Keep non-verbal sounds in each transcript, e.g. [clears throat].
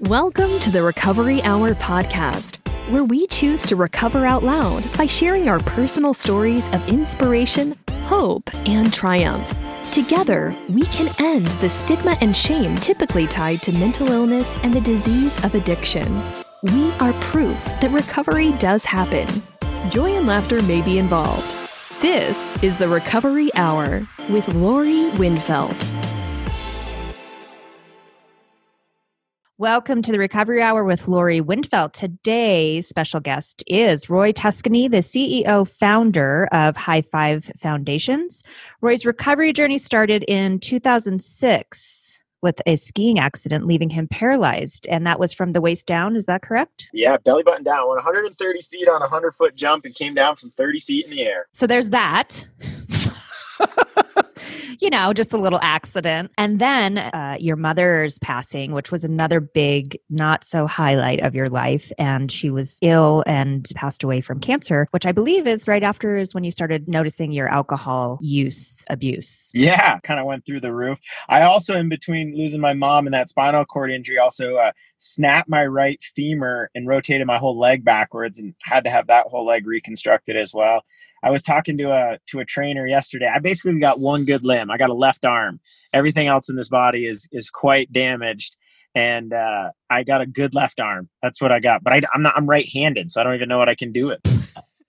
Welcome to the Recovery Hour podcast, where we choose to recover out loud by sharing our personal stories of inspiration, hope, and triumph. Together, we can end the stigma and shame typically tied to mental illness and the disease of addiction. We are proof that recovery does happen. Joy and laughter may be involved. This is the Recovery Hour with Lori Windfelt. Welcome to the Recovery Hour with Lori Windfelt. Today's special guest is Roy Tuscany, the CEO founder of High Five Foundations. Roy's recovery journey started in 2006 with a skiing accident, leaving him paralyzed, and that was from the waist down. Is that correct? Yeah, belly button down. Went 130 feet on a 100 foot jump and came down from 30 feet in the air. So there's that. [laughs] you know, just a little accident. And then uh, your mother's passing, which was another big, not so highlight of your life. And she was ill and passed away from cancer, which I believe is right after is when you started noticing your alcohol use abuse. Yeah, kind of went through the roof. I also, in between losing my mom and that spinal cord injury, also uh, snapped my right femur and rotated my whole leg backwards and had to have that whole leg reconstructed as well. I was talking to a to a trainer yesterday. I basically got one good limb. I got a left arm. Everything else in this body is is quite damaged, and uh, I got a good left arm. That's what I got. But I, I'm not. I'm right-handed, so I don't even know what I can do it.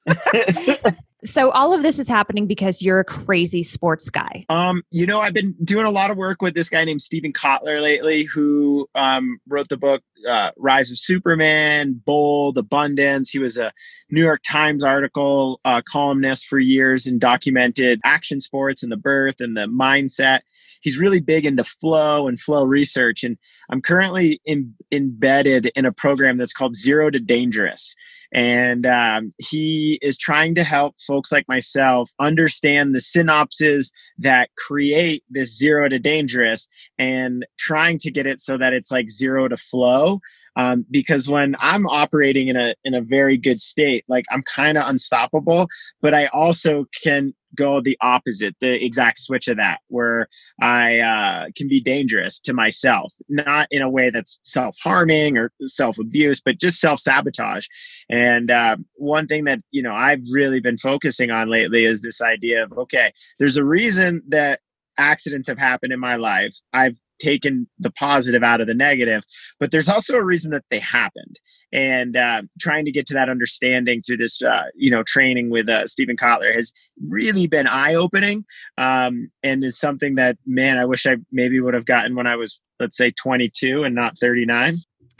[laughs] so all of this is happening because you're a crazy sports guy. Um, you know, I've been doing a lot of work with this guy named Steven Kotler lately, who um, wrote the book uh, Rise of Superman, Bold, Abundance. He was a New York Times article uh, columnist for years and documented action sports and the birth and the mindset. He's really big into flow and flow research. And I'm currently in, embedded in a program that's called Zero to Dangerous and um, he is trying to help folks like myself understand the synapses that create this zero to dangerous and trying to get it so that it's like zero to flow um, because when I'm operating in a in a very good state, like I'm kind of unstoppable, but I also can go the opposite, the exact switch of that, where I uh, can be dangerous to myself, not in a way that's self harming or self abuse, but just self sabotage. And uh, one thing that you know I've really been focusing on lately is this idea of okay, there's a reason that accidents have happened in my life. I've taken the positive out of the negative but there's also a reason that they happened. And uh, trying to get to that understanding through this uh, you know training with uh, steven kotler has really been eye-opening um, and is something that man i wish i maybe would have gotten when i was let's say 22 and not 39 [laughs]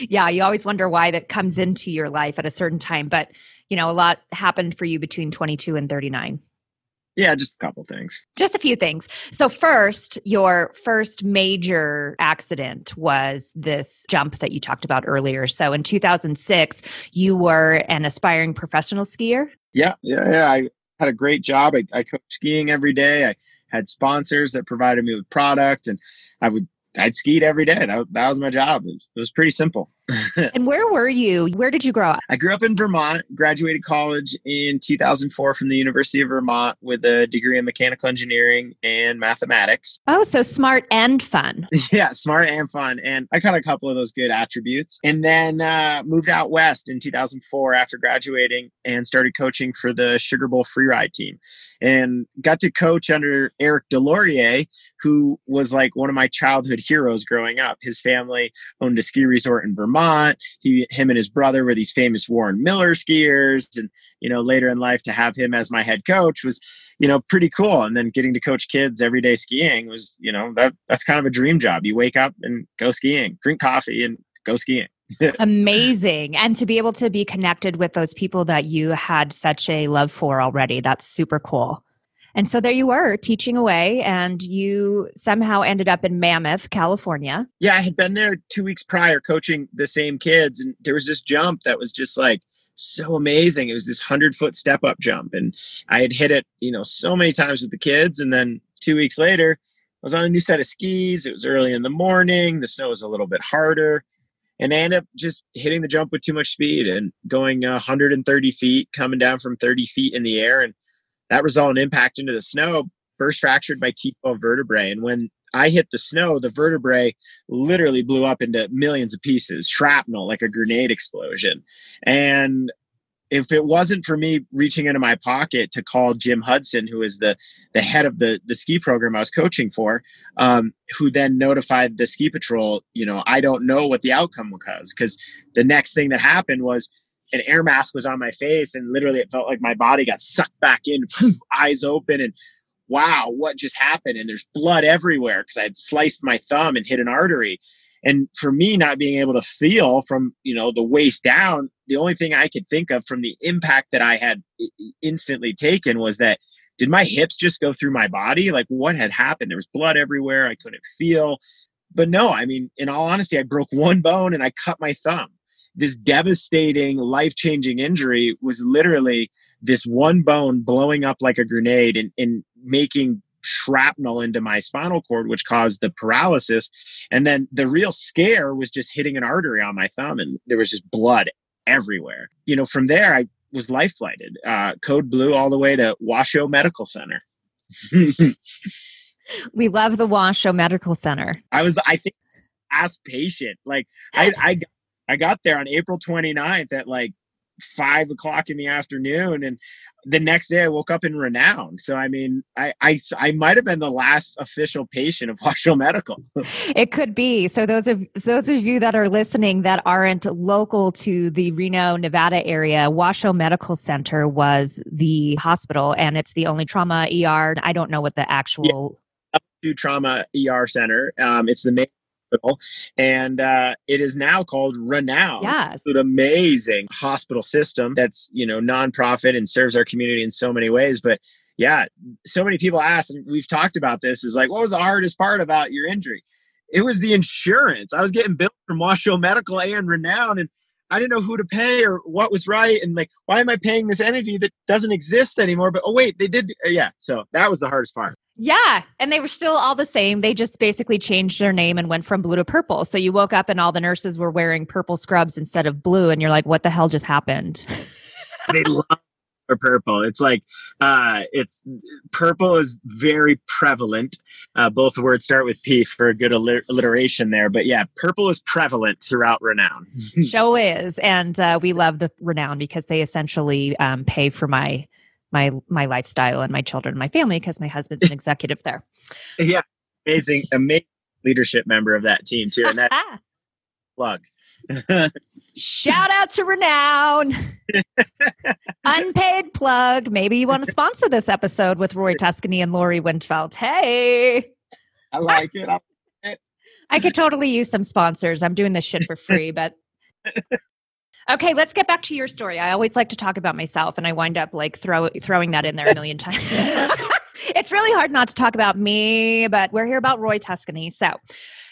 yeah you always wonder why that comes into your life at a certain time but you know a lot happened for you between 22 and 39 yeah, just a couple things. Just a few things. So, first, your first major accident was this jump that you talked about earlier. So, in 2006, you were an aspiring professional skier. Yeah, yeah, yeah. I had a great job. I, I coached skiing every day. I had sponsors that provided me with product, and I would I'd skied every day. That, that was my job. It was, it was pretty simple. [laughs] and where were you? Where did you grow up? I grew up in Vermont, graduated college in 2004 from the University of Vermont with a degree in mechanical engineering and mathematics. [laughs] Oh, so smart and fun. yeah, smart and fun. And I got a couple of those good attributes. And then uh, moved out west in 2004 after graduating and started coaching for the Sugar Bowl freeride team and got to coach under Eric Deslauriers, who was like one of my childhood heroes growing up. His family owned a ski resort in Vermont. He, him and his brother were these famous Warren Miller skiers. And, you know, later in life to have him as my head coach was, you know, pretty cool. And then getting to coach kids every day skiing was, you know, that that's kind of a dream job. You wake up and go skiing, drink coffee and go skiing. [laughs] Amazing. And to be able to be connected with those people that you had such a love for already, that's super cool. And so there you were teaching away, and you somehow ended up in Mammoth, California. Yeah, I had been there two weeks prior coaching the same kids, and there was this jump that was just like so amazing. It was this 100 foot step up jump, and I had hit it, you know, so many times with the kids. And then two weeks later, I was on a new set of skis. It was early in the morning, the snow was a little bit harder and I ended up just hitting the jump with too much speed and going 130 feet, coming down from 30 feet in the air, and that resulted in impact into the snow. Burst fractured my T12 vertebrae, and when I hit the snow, the vertebrae literally blew up into millions of pieces, shrapnel, like a grenade explosion. And if it wasn't for me reaching into my pocket to call Jim Hudson, who is the the head of the the ski program I was coaching for, um, who then notified the ski patrol, you know, I don't know what the outcome was because the next thing that happened was an air mask was on my face and literally it felt like my body got sucked back in, eyes open, and wow, what just happened? And there's blood everywhere because I had sliced my thumb and hit an artery. And for me, not being able to feel from you know the waist down, the only thing I could think of from the impact that I had instantly taken was that did my hips just go through my body? Like what had happened? There was blood everywhere. I couldn't feel. But no, I mean, in all honesty, I broke one bone and I cut my thumb. This devastating, life changing injury was literally this one bone blowing up like a grenade and, and making shrapnel into my spinal cord, which caused the paralysis. And then the real scare was just hitting an artery on my thumb, and there was just blood everywhere. You know, from there, I was life flighted, uh, code blue all the way to Washoe Medical Center. [laughs] we love the Washoe Medical Center. I was, I think, last patient. Like, I, I, I got there on April 29th at like five o'clock in the afternoon and the next day I woke up in renown. So I mean, I I, I might have been the last official patient of [laughs] Washoe Medical. it could be. So those of those of you that are listening that aren't local to the Reno, Nevada area, Washoe Medical Center was the hospital, and it's the only trauma ER. I don't know what the actual. Yeah. Trauma ER center. Um, it's the main hospital, and uh, it is now called Renown. Yes, an amazing hospital system that's you know nonprofit and serves our community in so many ways. But yeah, so many people ask, and we've talked about this. Is like, what was the hardest part about your injury? It was the insurance. I was getting billed from Washoe Medical and Renown, and I didn't know who to pay or what was right, and like, why am I paying this entity that doesn't exist anymore? But oh wait, they did. Uh, yeah, so that was the hardest part. Yeah. And they were still all the same. They just basically changed their name and went from blue to purple. So you woke up and all the nurses were wearing purple scrubs instead of blue. And you're like, what the hell just happened? [laughs] they love purple. It's like, uh, it's purple is very prevalent. Uh, both words start with P for a good alliteration there. But yeah, purple is prevalent throughout Renown. [laughs] Show is. And uh, we love the Renown because they essentially um, pay for my my my lifestyle and my children and my family because my husband's an executive there. [laughs] Yeah, amazing, amazing leadership member of that team too, and that [laughs] plug. Shout out to Renown. [laughs] Unpaid plug. Maybe you want to sponsor this episode with Roy Tuscany and Lori Windfeld. Hey. I like it. I, like it. I could totally use some sponsors. I'm doing this shit for free, but [laughs] Okay, let's get back to your story. I always like to talk about myself, and I wind up like throw, throwing that in there a million times. [laughs] it's really hard not to talk about me, but we're here about Roy Tuscany. So,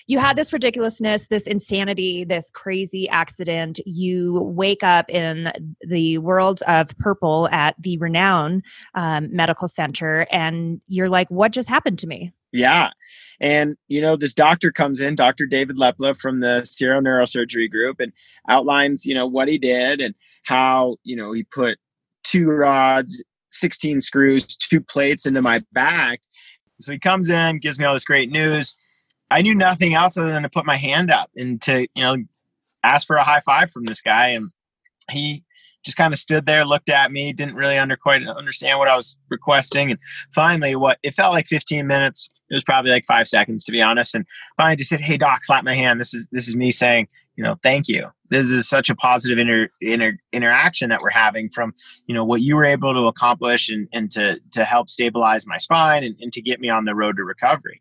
you had this ridiculousness, this insanity, this crazy accident. You wake up in the world of purple at the Renown um, Medical Center, and you're like, "What just happened to me?" Yeah. And, you know, this doctor comes in, Dr. David Lepla from the Sierra Neurosurgery Group, and outlines, you know, what he did and how, you know, he put two rods, 16 screws, two plates into my back. So he comes in, gives me all this great news. I knew nothing else other than to put my hand up and to, you know, ask for a high five from this guy. And he just kind of stood there, looked at me, didn't really under quite understand what I was requesting. And finally, what it felt like 15 minutes. It was probably like five seconds to be honest. And finally just said, Hey doc, slap my hand. This is this is me saying, you know, thank you. This is such a positive inter, inter, interaction that we're having from, you know, what you were able to accomplish and, and to to help stabilize my spine and, and to get me on the road to recovery.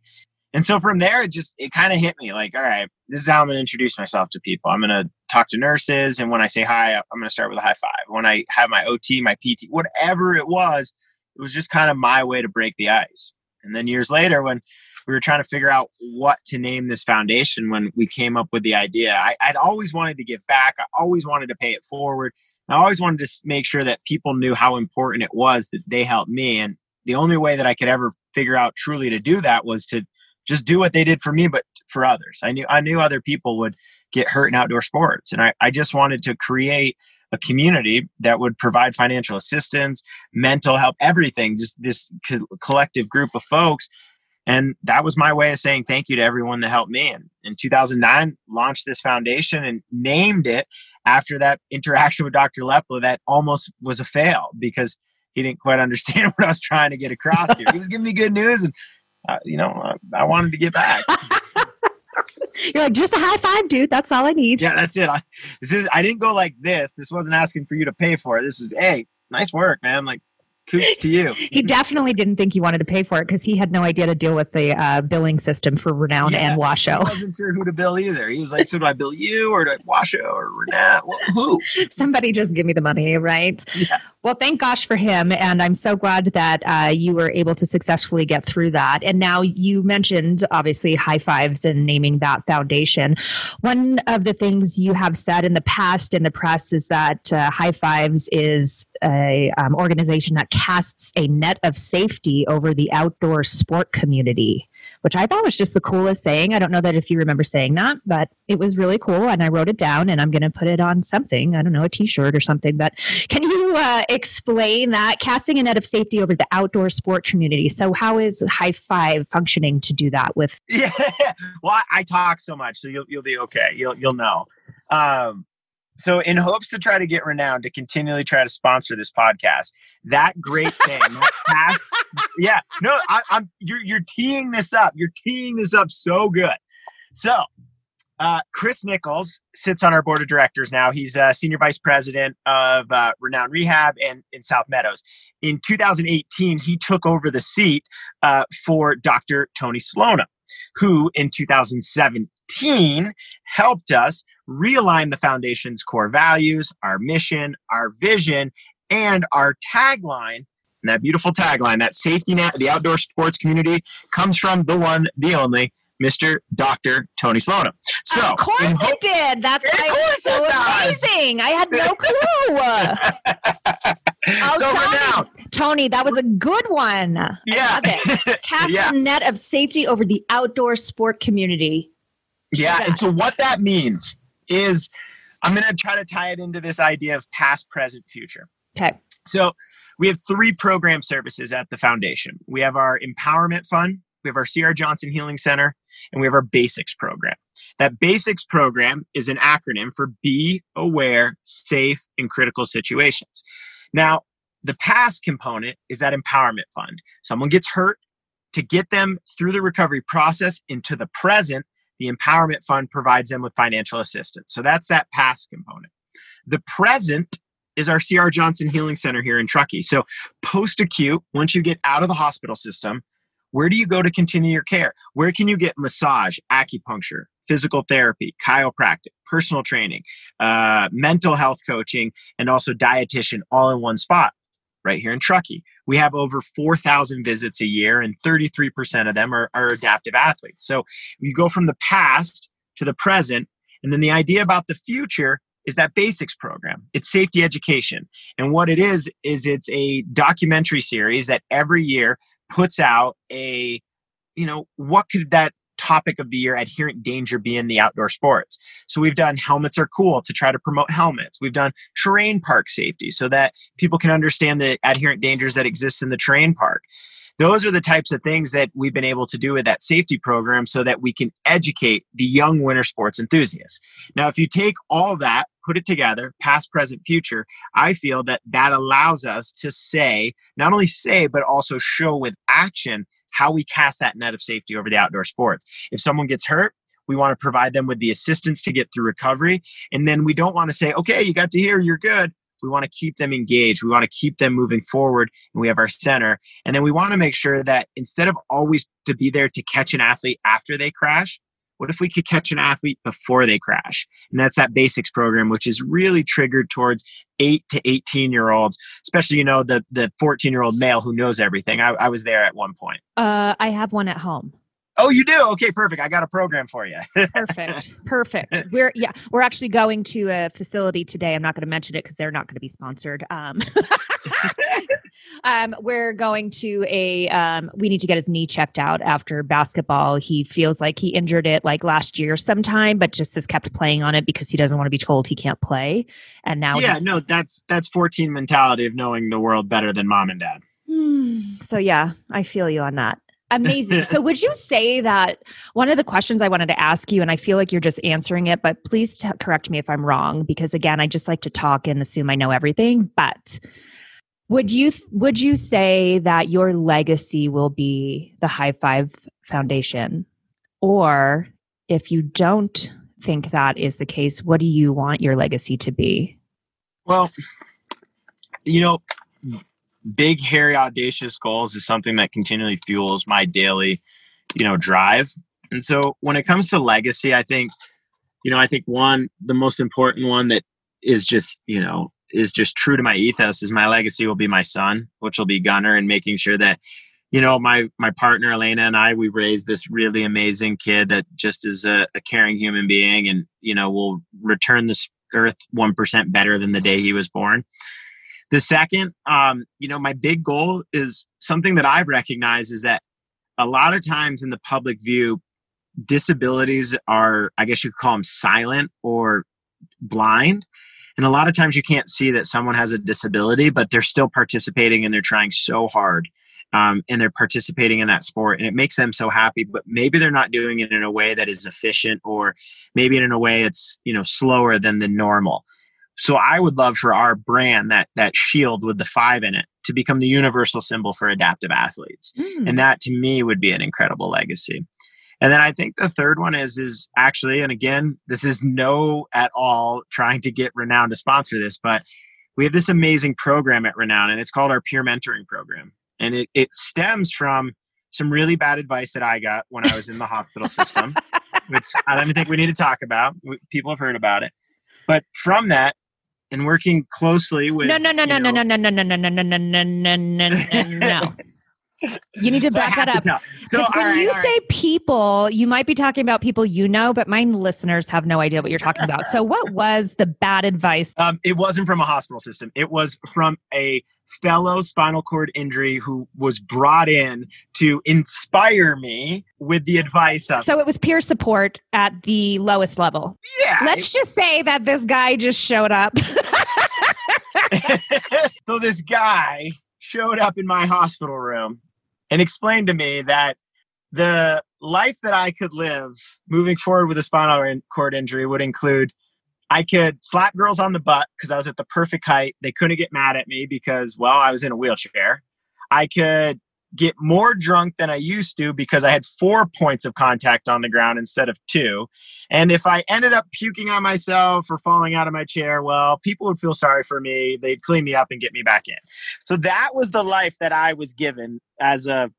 And so from there, it just it kind of hit me like, all right, this is how I'm going to introduce myself to people. I'm going to talk to nurses, and when I say hi, I'm going to start with a high five. When I have my OT, my PT, whatever it was, it was just kind of my way to break the ice. And then years later, when we were trying to figure out what to name this foundation, when we came up with the idea, I, would always wanted to give back. I always wanted to pay it forward. I always wanted to make sure that people knew how important it was that they helped me. And the only way that I could ever figure out truly to do that was to just do what they did for me, but for others. I knew I knew other people would get hurt in outdoor sports, and I, I just wanted to create a community that would provide financial assistance, mental help, everything. Just this co- collective group of folks And that was my way of saying thank you to everyone that helped me. And in 2009, launched this foundation and named it after that interaction with Dr. Lepla that almost was a fail because he didn't quite [laughs] understand what I was trying to get across here. He was giving me good news, and uh, you know, I, I wanted to get back. [laughs] You're like, just a high five, dude. That's all I need. Yeah, that's it. I, this is. I didn't go like this. This wasn't asking for you to pay for it. This was, hey, nice work, man. Like, kudos to you. he definitely didn't think he wanted to pay for it because he had no idea to deal with the uh, billing system for Renown Yeah, and Washoe. He wasn't sure who to bill either. He was like, so do I bill you or do I Washoe or Renat? Wh- Who? [laughs] Somebody just give me the money, right? Yeah. Well, thank gosh for him. And I'm so glad that uh, you were able to successfully get through that. And now you mentioned, obviously, high fives and naming that foundation. One of the things you have said in the past in the press is that uh, High Fives is a um, organization that casts a net of safety over the outdoor sport community which I thought was just the coolest saying. I don't know that if you remember saying that, but it was really cool. And I wrote it down and I'm going to put it on something. I don't know, a t shirt or something. But can you uh, explain that? Casting a net of safety over the outdoor sport community. So, how is High Five functioning to do that with? [laughs] Yeah. Well, I, talk so much, so you'll you'll be okay. You'll you'll know. Um, so, in hopes to try to get Renown to continually try to sponsor this podcast, that great saying, that [laughs] past, yeah, no, I, I'm you're you're teeing this up. You're teeing this up so good. So, uh, Chris Nichols sits on our board of directors now. He's uh, senior vice president of uh, Renown Rehab and in South Meadows. In 2018, he took over the seat uh, for Dr. Tony Slonim, who in 2017 helped us realign the foundation's core values, our mission, our vision, and our tagline. And that beautiful tagline, that safety net, the outdoor sports community, comes from the one, the only, Mr. Dr. Tony Slonim. So, of course it did. That's Of why it was course so does. amazing. I had no [laughs] clue. [laughs] Oh, so Tony, Renown, Tony, that was a good one. Yeah. [laughs] Cast Yeah. a net of safety over the outdoor sport community. Yeah, and so what that means is I'm going to try to tie it into this idea of past, present, future. Okay. So we have three program services at the foundation. We have our empowerment fund, we have our CR Johnson Healing Center, and we have our basics program. That basics program is an acronym for be aware, safe, in critical situations. Now, the past component is that empowerment fund. Someone gets hurt to get them through the recovery process into the present the empowerment fund provides them with financial assistance. So that's that past component. The present is our CR Johnson Healing Center here in Truckee. So post acute, once you get out of the hospital system, where do you go to continue your care? Where can you get massage, acupuncture, physical therapy, chiropractic, personal training, uh, mental health coaching, and also dietitian all in one spot? Right here in Truckee. We have over 4,000 visits a year, and 33% of them are, are adaptive athletes. So you go from the past to the present, and then the idea about the future is that basics program. It's safety education. And what it is, is it's a documentary series that every year puts out a, you know, what could that topic of the year adherent danger being the outdoor sports? So we've done helmets are cool to try to promote helmets. We've done terrain park safety so that people can understand the adherent dangers that exist in the terrain park. Those are the types of things that we've been able to do with that safety program so that we can educate the young winter sports enthusiasts. Now, if you take all that, put it together, past, present, future, I feel that that allows us to say, not only say, but also show with action how we cast that net of safety over the outdoor sports. If someone gets hurt, we want to provide them with the assistance to get through recovery. And then we don't want to say, okay, you got to here, you're good. We want to keep them engaged. We want to keep them moving forward. And we have our center. And then we want to make sure that instead of always to be there to catch an athlete after they crash, what if we could catch an athlete before they crash? And that's that basics program, which is really triggered towards eight to 18 year olds, especially, you know, the, the 14 year old male who knows everything. I, I was there at one point. Uh, I have one at home. Oh, you do? Okay, perfect. I got a program for you. Perfect. [laughs] Perfect. We're yeah, we're actually going to a facility today. I'm not going to mention it because they're not going to be sponsored. Um, [laughs] um, we're going to a. Um, we need to get his knee checked out after basketball. He feels like he injured it like last year sometime, but just has kept playing on it because he doesn't want to be told he can't play. And now, yeah, no, that's that's 14 mentality of knowing the world better than mom and dad. [sighs] So yeah, I feel you on that. Amazing. [laughs] so, would you say that one of the questions I wanted to ask you, and I feel like you're just answering it, but please t- correct me if I'm wrong, because again, I just like to talk and assume I know everything. But would you would you say that your legacy will be the High Five Foundation, or if you don't think that is the case, what do you want your legacy to be? Well, you know, big, hairy, audacious goals is something that continually fuels my daily, you know, drive. And so when it comes to legacy, I think, you know, I think one, the most important one that is just, you know, is just true to my ethos is my legacy will be my son, which will be Gunner, and making sure that, you know, my my partner Elena and I, we raised this really amazing kid that just is a, a caring human being, and you know, will return this earth one percent better than the day he was born. The second, um, you know, my big goal is something that I've recognized is that a lot of times in the public view, disabilities are, I guess you could call them silent or blind. And a lot of times you can't see that someone has a disability, but they're still participating and they're trying so hard. Um, and they're participating in that sport and it makes them so happy but maybe they're not doing it in a way that is efficient or maybe in a way it's you know slower than the normal so I would love for our brand, that that shield with the five in it, to become the universal symbol for adaptive athletes. Mm. And that to me would be an incredible legacy. And then I think the third one is is actually, and again, this is no at all trying to get Renown to sponsor this, but we have this amazing program at Renown, and it's called our peer mentoring program. And it, it stems from some really bad advice that I got when I was in the hospital system, which I don't think we need to talk about. People have heard about it. But from that, and working closely with no no no no no no no no no no no no no no no no no you need to so back that up. So when right, you say right. people, you might be talking about people you know, but my listeners have no idea what you're talking about. So what [laughs] was the bad advice? Um, it wasn't from a hospital system. It was from a fellow spinal cord injury who was brought in to inspire me with the advice of. So it was peer support at the lowest level. Yeah. Let's it, just say that this guy just showed up. [laughs] so this guy showed up in my hospital room and explained to me that the life that I could live moving forward with a spinal cord injury would include I could slap girls on the butt because I was at the perfect height. They couldn't get mad at me because, well, I was in a wheelchair. I could get more drunk than I used to because I had four points of contact on the ground instead of two. And if I ended up puking on myself or falling out of my chair, well, people would feel sorry for me. They'd clean me up and get me back in. So that was the life that I was given as a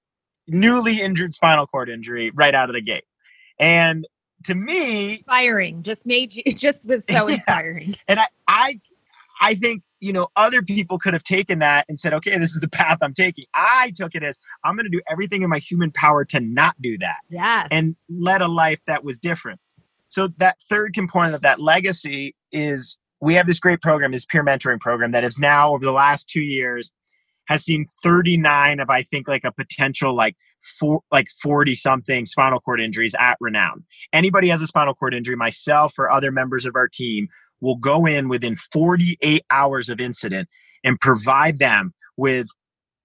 newly injured spinal cord injury right out of the gate. And to me, inspiring just made you [laughs] just was so [laughs] inspiring. Yeah. And I, I, I think you know, other people could have taken that and said, okay, this is the path I'm taking. I took it as I'm going to do everything in my human power to not do that. Yes. And led a life that was different. So that third component of that legacy is we have this great program, this peer mentoring program that is now over the last two years has seen 39 of I think like a potential like four like 40 something spinal cord injuries at renown. Anybody has a spinal cord injury, myself or other members of our team will go in within 48 hours of incident and provide them with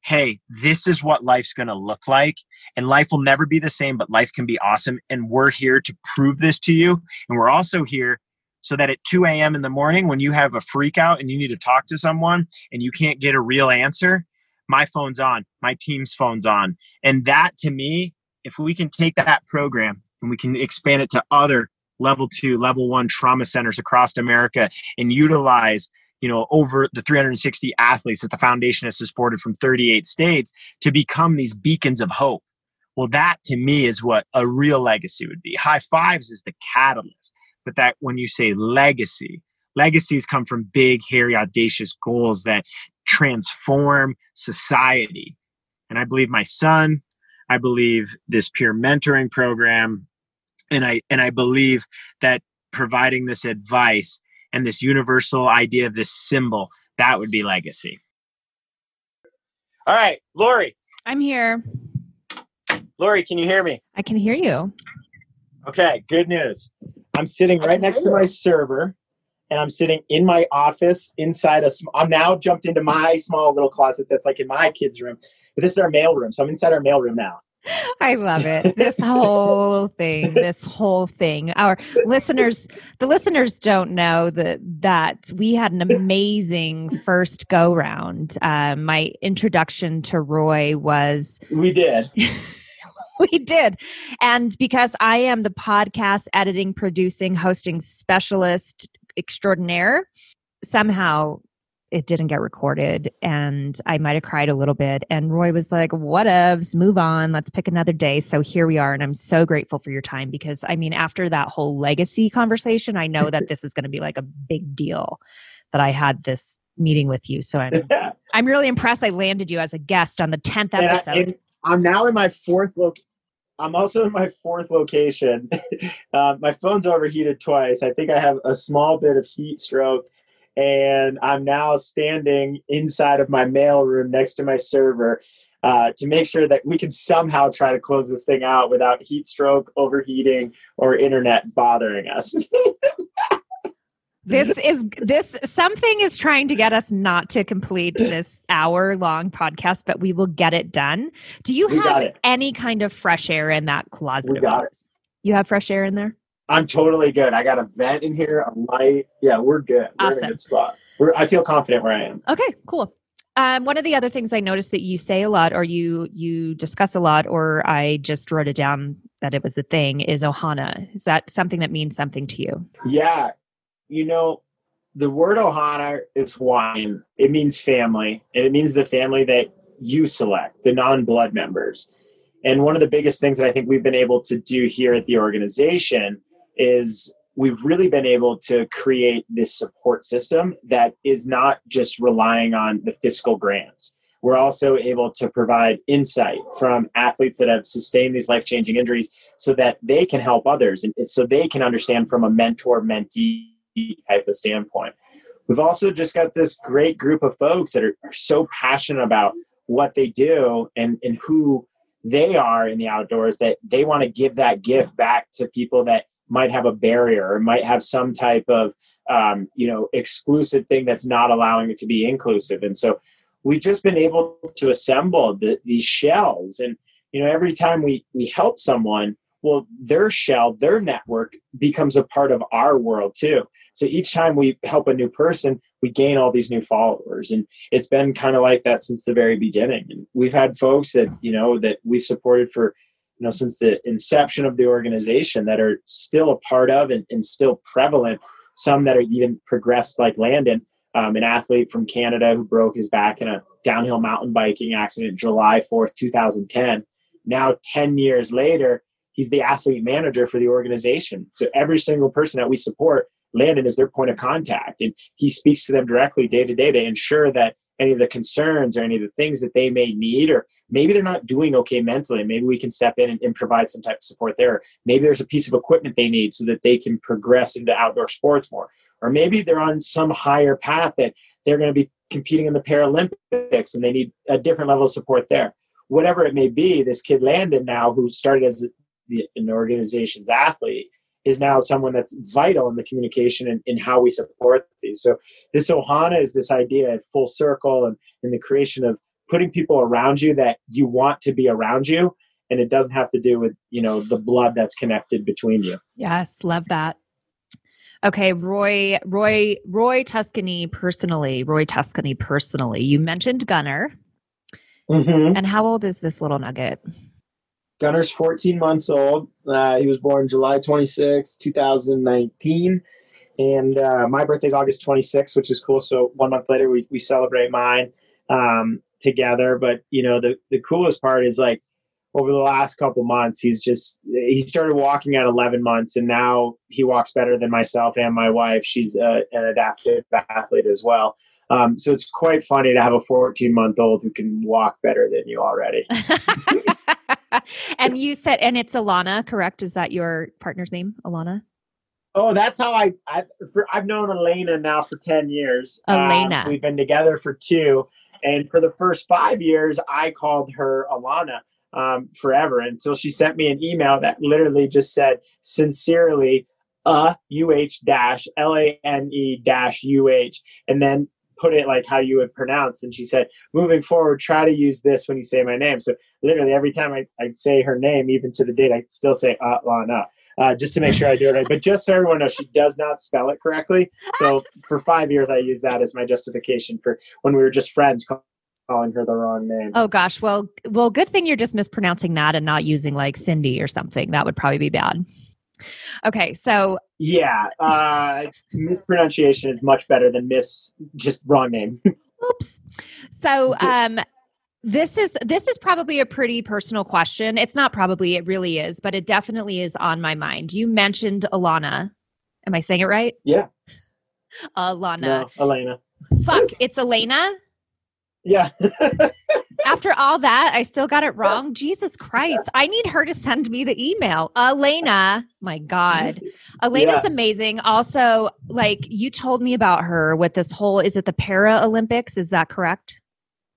hey this is what life's going to look like and life will never be the same but life can be awesome and we're here to prove this to you and we're also here so that at 2 a.m in the morning when you have a freak out and you need to talk to someone and you can't get a real answer my phone's on my team's phone's on and that to me if we can take that program and we can expand it to other level two, level one trauma centers across America and utilize you know over the 360 athletes that the foundation has supported from 38 states to become these beacons of hope. Well that to me is what a real legacy would be. High fives is the catalyst but that when you say legacy legacies come from big hairy audacious goals that transform society. And i believe my son i believe this peer mentoring program and i and i believe that providing this advice and this universal idea of this symbol that would be legacy. All right lori. I'm here. Lori can you hear me? I can hear you. Okay good news. I'm sitting right next to my server and i'm sitting in my office inside a i'm now jumped into my small little closet that's like in my kids room. But this is our mail room so i'm inside our mail room now I love it. This whole thing, this whole thing. Our listeners, the listeners don't know that that we had an amazing first go round. Um, my introduction to Roy was we did. [laughs] we did. And because I am the podcast editing, producing, hosting specialist extraordinaire, somehow it didn't get recorded and I might have cried a little bit. And Roy was like, whatevs, move on, let's pick another day. So here we are. And I'm so grateful for your time because I mean, after that whole legacy conversation, I know that [laughs] this is going to be like a big deal that I had this meeting with you. So I'm, [laughs] I'm really impressed I landed you as a guest on the 10th episode. I, am now in my fourth look. I'm also in my fourth location. [laughs] uh, my phone's overheated twice. I think I have a small bit of heat stroke and I'm now standing inside of my mail room next to my server uh, to make sure that we can somehow try to close this thing out without heat stroke, overheating, or internet bothering us. [laughs] this is this something is trying to get us not to complete [clears throat] this hour long podcast, but we will get it done. Do you we have any kind of fresh air in that closet? We got it. You have fresh air in there? I'm totally good. I got a vent in here, a light. Yeah, we're good. We're awesome. in a good spot. We're, I feel confident where I am. Okay, cool. Um, one of the other things I noticed that you say a lot, or you you discuss a lot, or I just wrote it down that it was a thing, is Ohana. Is that something that means something to you? Yeah, you know, the word Ohana is Hawaiian. It means family, and it means the family that you select, the non-blood members. And one of the biggest things that I think we've been able to do here at the organization is we've really been able to create this support system that is not just relying on the fiscal grants. We're also able to provide insight from athletes that have sustained these life changing injuries so that they can help others and so they can understand from a mentor mentee type of standpoint. We've also just got this great group of folks that are, are so passionate about what they do and, and who they are in the outdoors that they want to give that gift back to people that might have a barrier or might have some type of um, you know exclusive thing that's not allowing it to be inclusive. And so we've just been able to assemble the, these shells. And you know every time we we help someone well their shell their network becomes a part of our world too. So each time we help a new person we gain all these new followers. And it's been kind of like that since the very beginning. And we've had folks that you know that we've supported for you know since the inception of the organization that are still a part of and, and still prevalent some that are even progressed like landon um, an athlete from canada who broke his back in a downhill mountain biking accident july 4th 2010 now 10 years later he's the athlete manager for the organization. So every single person that we support landon is their point of contact and he speaks to them directly day to day to ensure that any of the concerns or any of the things that they may need or maybe they're not doing okay mentally. Maybe we can step in and, and, provide some type of support there. Maybe there's a piece of equipment they need so that they can progress into outdoor sports more. Or maybe they're on some higher path that they're going to be competing in the paralympics and they need a different level of support there. Whatever it may be this kid landon now who started as an organization's athlete is now someone that's vital in the communication and in how we support these. So this Ohana is this idea of full circle and in the creation of putting people around you that you want to be around you. And it doesn't have to do with, you know, the blood that's connected between you. Yes, love that. Okay, Roy, Roy, Roy Tuscany personally, Roy Tuscany personally. You mentioned Gunner. Mm-hmm. And how old is this little nugget? Gunner's 14 months old. Uh, he was born July 26, 2019. And uh, my birthday's August 26, which is cool. So one month later, we, we celebrate mine um, together. But, you know, the, the coolest part is like over the last couple months, he's just, he started walking at 11 months and now he walks better than myself and my wife. She's uh, an adaptive athlete as well. Um, so it's quite funny to have a 14 month old who can walk better than you already. [laughs] [laughs] and you said, and it's Alana, correct? Is that your partner's name, Alana? Oh, that's how I, I for, I've known Elena now for 10 years. Elena. we've been together for two. And for the first five years, I called her Alana um, forever until she sent me an email that literally just said, sincerely, uh, UH dash L A N E dash UH. And then put it like how you would pronounce. And she said, moving forward, try to use this when you say my name. So literally every time I, I say her name, even to the date, I still say uh, Lana. Uh, just to make sure I do it right. But just so everyone knows, she does not spell it correctly. So for five years, I used that as my justification for when we were just friends calling her the wrong name. Oh gosh, well, well, good thing you're just mispronouncing that and not using like Cindy or something. That would probably be bad. Okay, so yeah, uh, mispronunciation is much better than miss just wrong name. [laughs] oops. So [laughs] um this is this is probably a pretty personal question. It's not probably, it really is, but it definitely is on my mind. You mentioned Alana. Am I saying it right? Yeah. Alana. No, Elena. Fuck, [laughs] it's Elena. Yeah. After all that, I still got it wrong. Jesus Christ. I need her to send me the email. Elena, my God. Elena's Yeah. amazing. Also, like you told me about her with this whole is it the Para Olympics? Is that correct?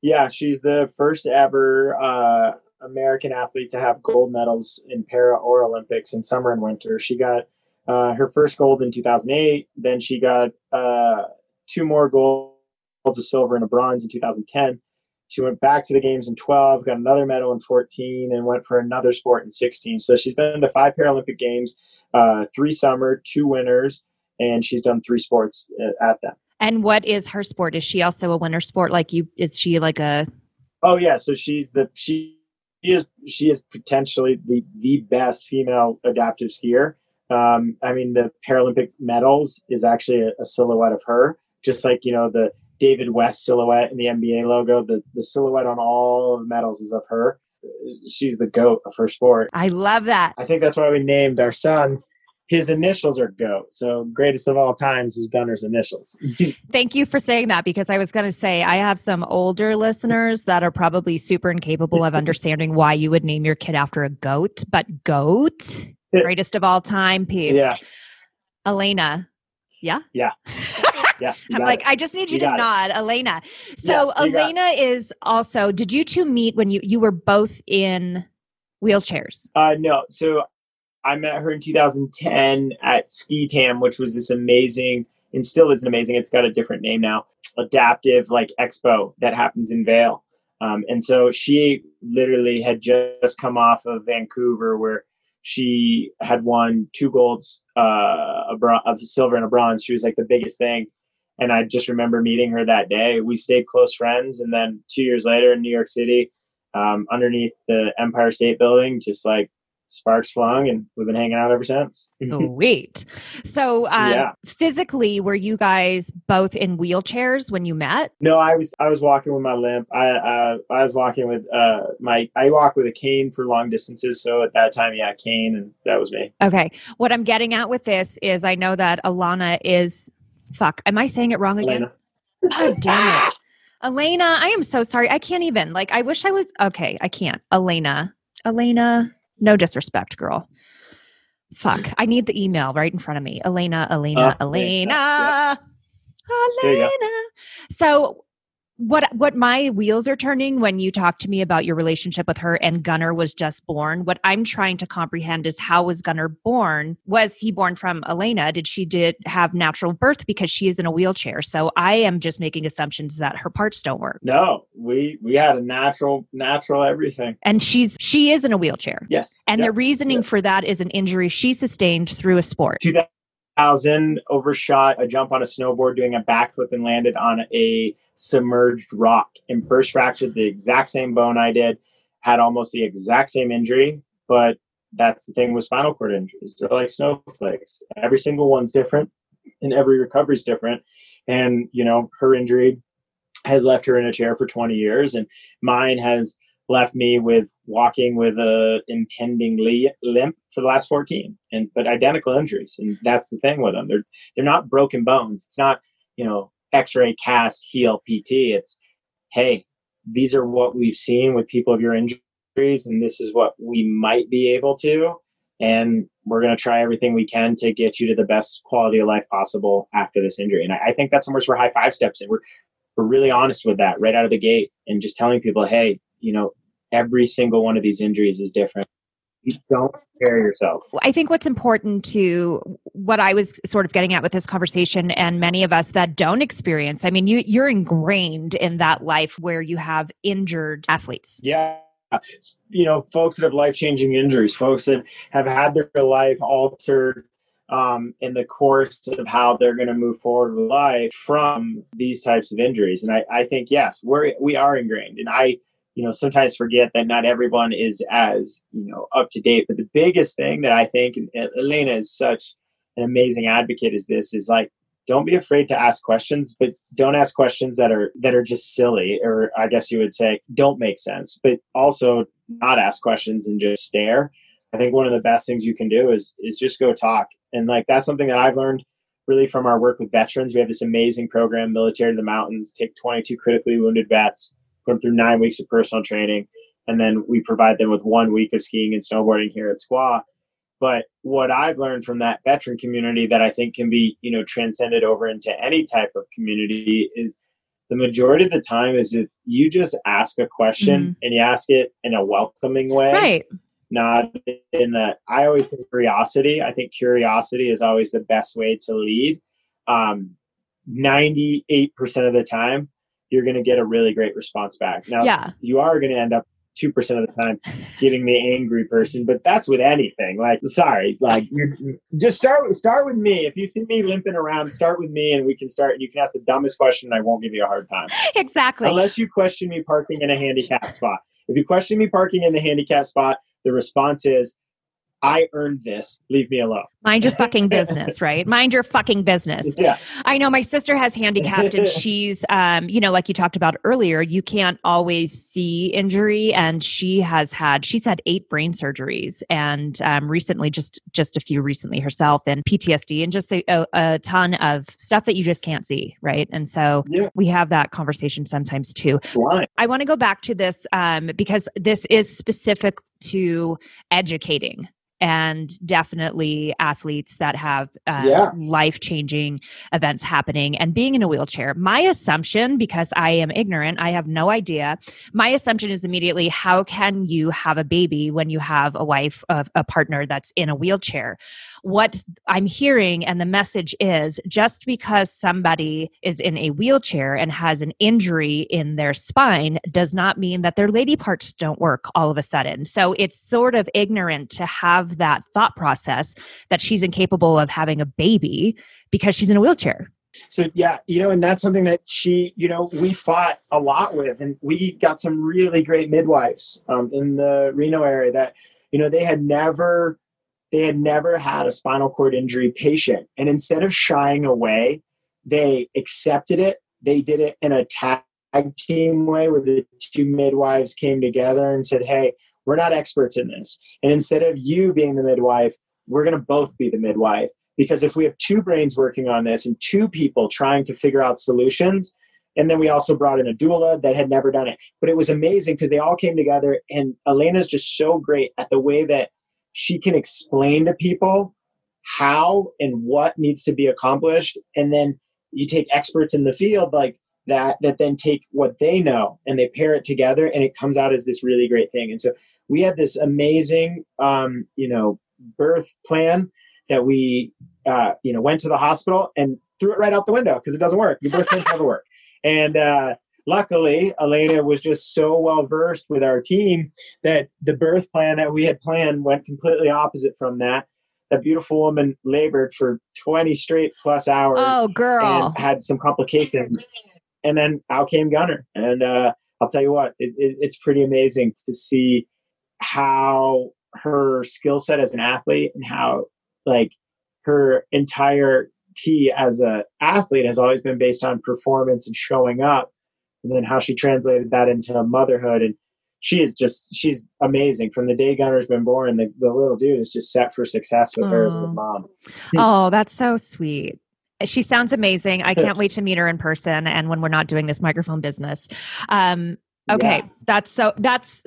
Yeah, she's the first ever uh, American athlete to have gold medals in para or Olympics in summer and winter. She got uh, her first gold in 2008. Then she got uh, two more golds, a silver and a bronze in 2010. She went back to the games in 12, got another medal in 14, and went for another sport in 16. So she's been to five Paralympic games, uh, three summer, two winners, and she's done three sports uh, at them. And what is her sport? Is she also a winter sport? Like you, is she like a Oh yeah, so she's the she is she is potentially the the best female adaptive skier. Um, I mean, the Paralympic medals is actually a, a silhouette of her, just like you know the David West silhouette in the NBA logo. The the silhouette on all of the medals is of her. She's the goat of her sport. I love that. I think that's why we named our son. His initials are GOAT. So greatest of all times is Gunner's initials. [laughs] Thank you for saying that because I was going to say I have some older listeners that are probably super incapable of [laughs] understanding why you would name your kid after a goat, but goat, [laughs] greatest of all time, peeps. yeah, Elena. Yeah. yeah. [laughs] You I'm like, it. I just need you, You to got it. nod, Elena. So Yeah, Elena is also, did you two meet when you you were both in wheelchairs? Uh, no. So I met her in 2010 at Ski Tam, which was this amazing, and still is amazing. It's got a different name now. Adaptive like expo that happens in Vail. Um, and so she literally had just come off of Vancouver, where she had won two golds, uh, a, bron- a silver and a bronze. She was like the biggest thing. And I just remember meeting her that day. We stayed close friends, and then two years later in New York City, um, underneath the Empire State Building, just like sparks flung, and we've been hanging out ever since. Sweet. So [laughs] um, Yeah. physically, were you guys both in wheelchairs when you met? no, I was I was walking with my limp. I uh, I was walking with uh, my I walk with a cane for long distances. So at that time, yeah, cane, and that was me. Okay. What I'm getting at with this is I know that Alana is fuck. Am I saying it wrong again? Elena. God damn it. Elena, I am so sorry. I can't even. Like, I wish I was. Okay, I can't. Elena. Elena. No disrespect, girl. Fuck. I need the email right in front of me. Elena, Elena, Oh, there. Elena. Elena. So what what my wheels are turning when you talk to me about your relationship with her and Gunner was just born. What I'm trying to comprehend is how was Gunner born? Was he born from Elena? Did she did have natural birth because she is in a wheelchair? So I am just making assumptions that her parts don't work. No, we we had a natural natural everything. And she's she is in a wheelchair. Yes, And Yep. the reasoning Yeah. for that is an injury she sustained through a sport. 2000 overshot a jump on a snowboard doing a backflip and landed on a submerged rock and burst fractured the exact same bone I did, had almost the exact same injury, but that's the thing with spinal cord injuries. They're like snowflakes. Every single one's different and every recovery is different. And, you know, her injury has left her in a chair for 20 years and mine has left me with walking with a impending limp for the last 14 and but identical injuries and that's the thing with them. They're they're not broken bones. It's not you know x-ray cast heel pt it's hey these are what we've seen with people of your injuries and this is what we might be able to and we're going to try everything we can to get you to the best quality of life possible after this injury. And i, I think that's somewhere where high five steps in we're we're really honest with that right out of the gate and just telling people hey you know every single one of these injuries is different you don't compare yourself. I think what's important to what I was sort of getting at with this conversation, and many of us that don't experience, I mean, you you're ingrained in that life where you have injured athletes. Yeah. You know, folks that have life changing injuries, folks that have had their life altered um, in the course of how they're going to move forward with life from these types of injuries. And I, I think, yes, we're, we are ingrained. And I, you know, sometimes forget that not everyone is as, you know, up to date. But the biggest thing that I think, Alana is such an amazing advocate is this, is like, don't be afraid to ask questions, but don't ask questions that are that are just silly, or I guess you would say don't make sense. But also not ask questions and just stare I think one of the best things you can do is is just go talk. And like that's something that I've learned really from our work with veterans. We have this amazing program, Military to the Mountains, take 22 critically wounded vets, put them through nine weeks of personal training, and then we provide them with one week of skiing and snowboarding here at Squaw. But what I've learned from that veteran community that I think can be, you know, transcended over into any type of community is the majority of the time is if you just ask a question mm-hmm. and you ask it in a welcoming way. Right not in that i always think curiosity i think curiosity is always the best way to lead um, 98% of the time you're going to get a really great response back now yeah. you are going to end up 2% of the time getting the angry person but that's with anything like sorry like you just start with start with me if you see me limping around start with me and we can start and you can ask the dumbest question and i won't give you a hard time exactly unless you question me parking in a handicap spot if you question me parking in the handicap spot the response is, I earned this. Leave me alone. Mind your fucking business, right? Mind your fucking business. [laughs] Yeah. I know my sister has handicapped and she's um, you know, like you talked about earlier, you can't always see injury and she has had she's had eight brain surgeries and um, recently just just a few recently herself and PTSD and just a, a, ton of stuff that you just can't see, right? And so yeah. we have that conversation sometimes too. Why? I want to go back to this um, because this is specific to educating and definitely athletes that have uh, yeah. life changing events happening and being in a wheelchair. My assumption, because I am ignorant, I have no idea. My assumption is immediately how can you have a baby when you have a wife, of a partner that's in a wheelchair? what I'm hearing and the message is just because somebody is in a wheelchair and has an injury in their spine does not mean that their lady parts don't work all of a sudden. So it's sort of ignorant to have that thought process that she's incapable of having a baby because she's in a wheelchair. So yeah, you know, and that's something that she, you know, we fought a lot with, and we got some really great midwives um, in the Reno area that, you know, they had never they had never had a spinal cord injury patient. And instead of shying away, they accepted it. They did it in a tag team way where the two midwives came together and said, Hey, we're not experts in this. And instead of you being the midwife, we're going to both be the midwife. Because if we have two brains working on this and two people trying to figure out solutions, and then we also brought in a doula that had never done it. But it was amazing because they all came together, and Alana's just so great at the way that she can explain to people how and what needs to be accomplished and then you take experts in the field like that that then take what they know and they pair it together and it comes out as this really great thing. And so we had this amazing um, you know birth plan that we uh, you know went to the hospital and threw it right out the window because it doesn't work. Your birth plans never work and uh, luckily alana was just so well versed with our team that the birth plan that we had planned went completely opposite from that. That beautiful woman labored for 20 straight plus hours oh girl. and had some complications and then out came gunner. And uh, i'll tell you what it, it, it's pretty amazing to see how her skill set as an athlete and how like her entire T as a athlete has always been based on performance and showing up and then how she translated that into motherhood. And she is just she's amazing. From the day gunner's been born the, the little dude is just set for success with her as a mom. Oh that's so sweet she sounds amazing i can't wait to meet her in person and when we're not doing this microphone business um okay yeah. that's so that's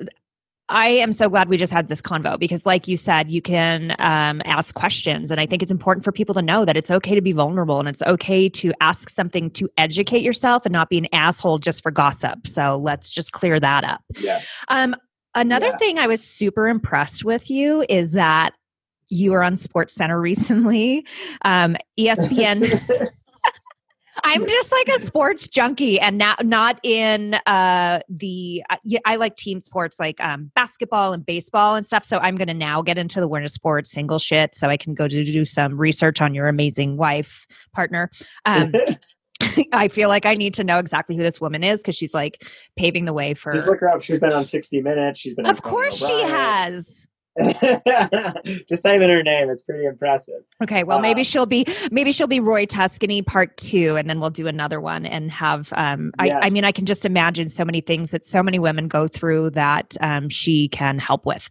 I am so glad we just had this convo because, like you said, you can um, ask questions. And I think it's important for people to know that it's okay to be vulnerable and it's okay to ask something to educate yourself and not be an asshole just for gossip. So let's just clear that up. Yeah. Um, Another Yeah. thing I was super impressed with you is that you were on Sports Center recently. Um, ESPN. [laughs] I'm just like a sports junkie, and not not in uh, the. Uh, I like team sports like um, basketball and baseball and stuff. So I'm going to now get into the winter sports single shit, so I can go to do some research on your amazing wife partner. Um, [laughs] I feel like I need to know exactly who this woman is because she's like paving the way for. Just look her up. She's been on 60 Minutes. She's been. of course, she has. [laughs] Just type in her name. It's pretty impressive. Okay, well maybe Uh, she'll be maybe she'll be Roy Tuscany part two, and then we'll do another one and have. Um, I, I mean, I can just imagine so many things that so many women go through that um, she can help with.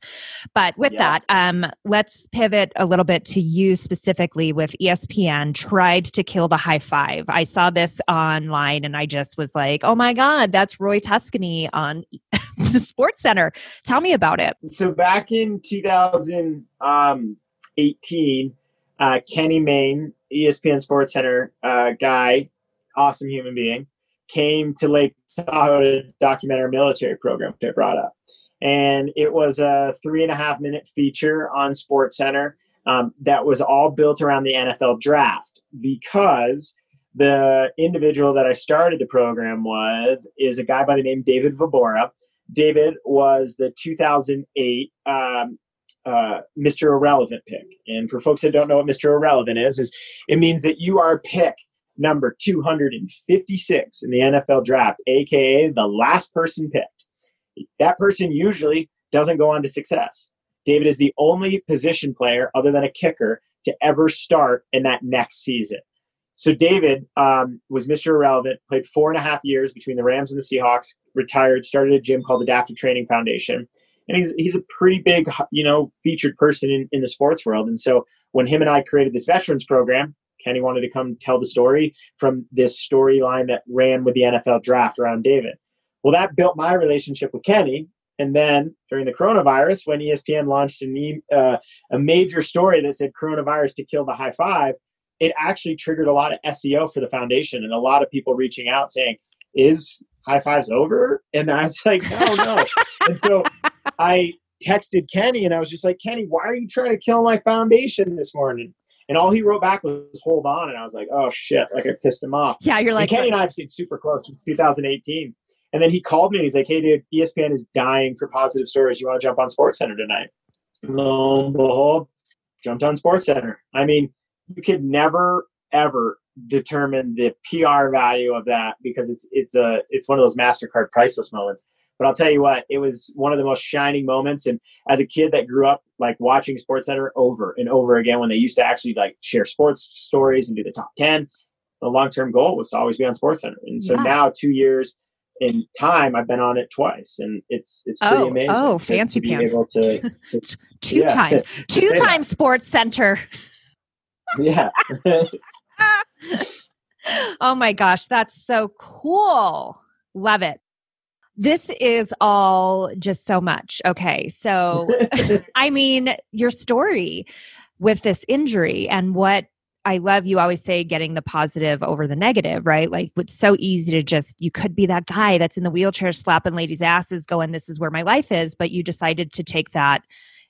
But with Yeah. that, um, let's pivot a little bit to you specifically. With ESPN, tried to kill the high five. I saw this online, and I just was like, "Oh my god, that's Roy Tuscany on [laughs] the Sports Center." Tell me about it. So back in 2018, uh, Kenny Mayne, E ESPN Sports Center uh, guy, awesome human being, came to Lake Tahoe to document our military program, which I brought up. And it was a three and a half minute feature on Sports Center um, that was all built around the NFL draft because the individual that I started the program with is a guy by the name David Vobora. David was the 2008 um, uh, Mr. Irrelevant pick. And for folks that don't know what Mr. Irrelevant is, is it means that you are pick number 256 in the NFL draft, aka the last person picked. That person usually doesn't go on to success. David is the only position player other than a kicker to ever start in that next season. So David um, was Mr. Irrelevant, played four and a half years between the Rams and the Seahawks, retired, started a gym called Adaptive Training Foundation. And he's, he's a pretty big, you know, featured person in, in the sports world. And so when him and I created this veterans program, Kenny wanted to come tell the story from this storyline that ran with the NFL draft around David. Well, that built my relationship with Kenny. And then during the coronavirus, when ESPN launched an uh, a major story that said coronavirus to kill the high five, it actually triggered a lot of SEO for the foundation and a lot of people reaching out saying, Is high fives over? And I was like, No, no. [laughs] and so I texted Kenny and I was just like, Kenny, why are you trying to kill my foundation this morning? And all he wrote back was hold on. And I was like, oh shit, like I pissed him off. Yeah, you're And like, Kenny and I have stayed super close since 2018. And then he called me and he's like, hey, dude, ESPN is dying for positive stories. You want to jump on Sports Center tonight? Lo and behold, jumped on Sports Center. I mean, you could never, ever determine the PR value of that because it's it's a it's one of those Mastercard priceless moments. But I'll tell you what, it was one of the most shining moments. And as a kid that grew up like watching Sports Center over and over again, when they used to actually like share sports stories and do the top ten, the long term goal was to always be on Sports Center. And so Yeah. now, two years in time, I've been on it twice, and it's it's pretty Oh, amazing. oh, fancy to be pants. able to, [laughs] to- two [laughs] yeah, times, two times Sports Center. yeah. [laughs] oh my gosh, that's so cool. Love it. This is all just so much. Okay. So, [laughs] I mean, your story with this injury and what I love, you always say getting the positive over the negative, right? Like, it's so easy to just, you could be that guy that's in the wheelchair slapping ladies' asses, going, This is where my life is. But you decided to take that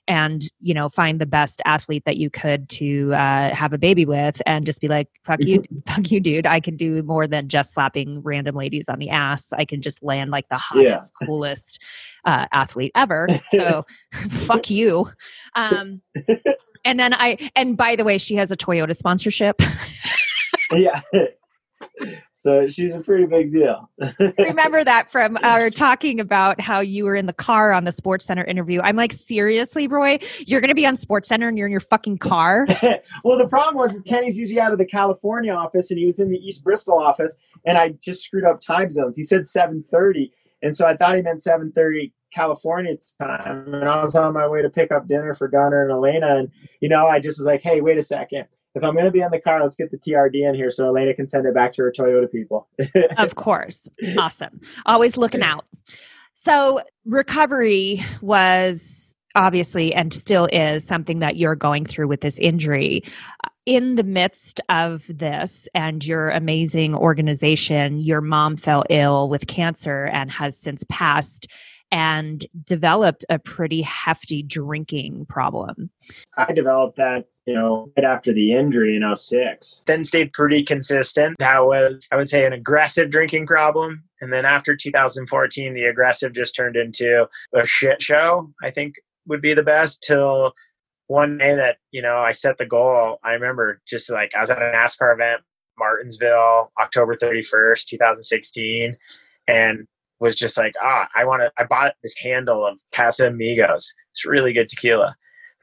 and you know find the best athlete that you could to uh, have a baby with and just be like fuck you [laughs] fuck you dude. I can do more than just slapping random ladies on the ass. I can just land like the hottest coolest uh, athlete ever. So [laughs] fuck [laughs] you. Um, and then i and by the way she has a toyota sponsorship. Yeah. So she's a pretty big deal. remember that from our talking about how you were in the car on the sports center interview i'm like seriously roy you're gonna be on sports center and you're in your fucking car [laughs] well, the problem was is Kenny's usually out of the California office, and he was in the East Bristol office, and I just screwed up time zones. He said seven thirty, and so I thought he meant seven thirty California time, and I was on my way to pick up dinner for Gunner and Alana, and you know, I just was like, hey, wait a second. If I'm going to be in the car, let's get the TRD in here so Alana can send it back to her Toyota people. [laughs] of course. Awesome. Always looking out. So, recovery was obviously and still is something that you're going through with this injury. In the midst of this and your amazing organization, your mom fell ill with cancer and has since passed. and developed a pretty hefty drinking problem. I developed that, you know, right after the injury in 06. Then stayed pretty consistent. That was, I would say, an aggressive drinking problem. And then after 2014, the aggressive just turned into a shit show, I think would be the best till one day that, you know, I set the goal. I remember just like I was at a NASCAR event, Martinsville, October 31st, 2016. And was just like, ah, I want to. I bought this handle of Casamigos. It's really good tequila.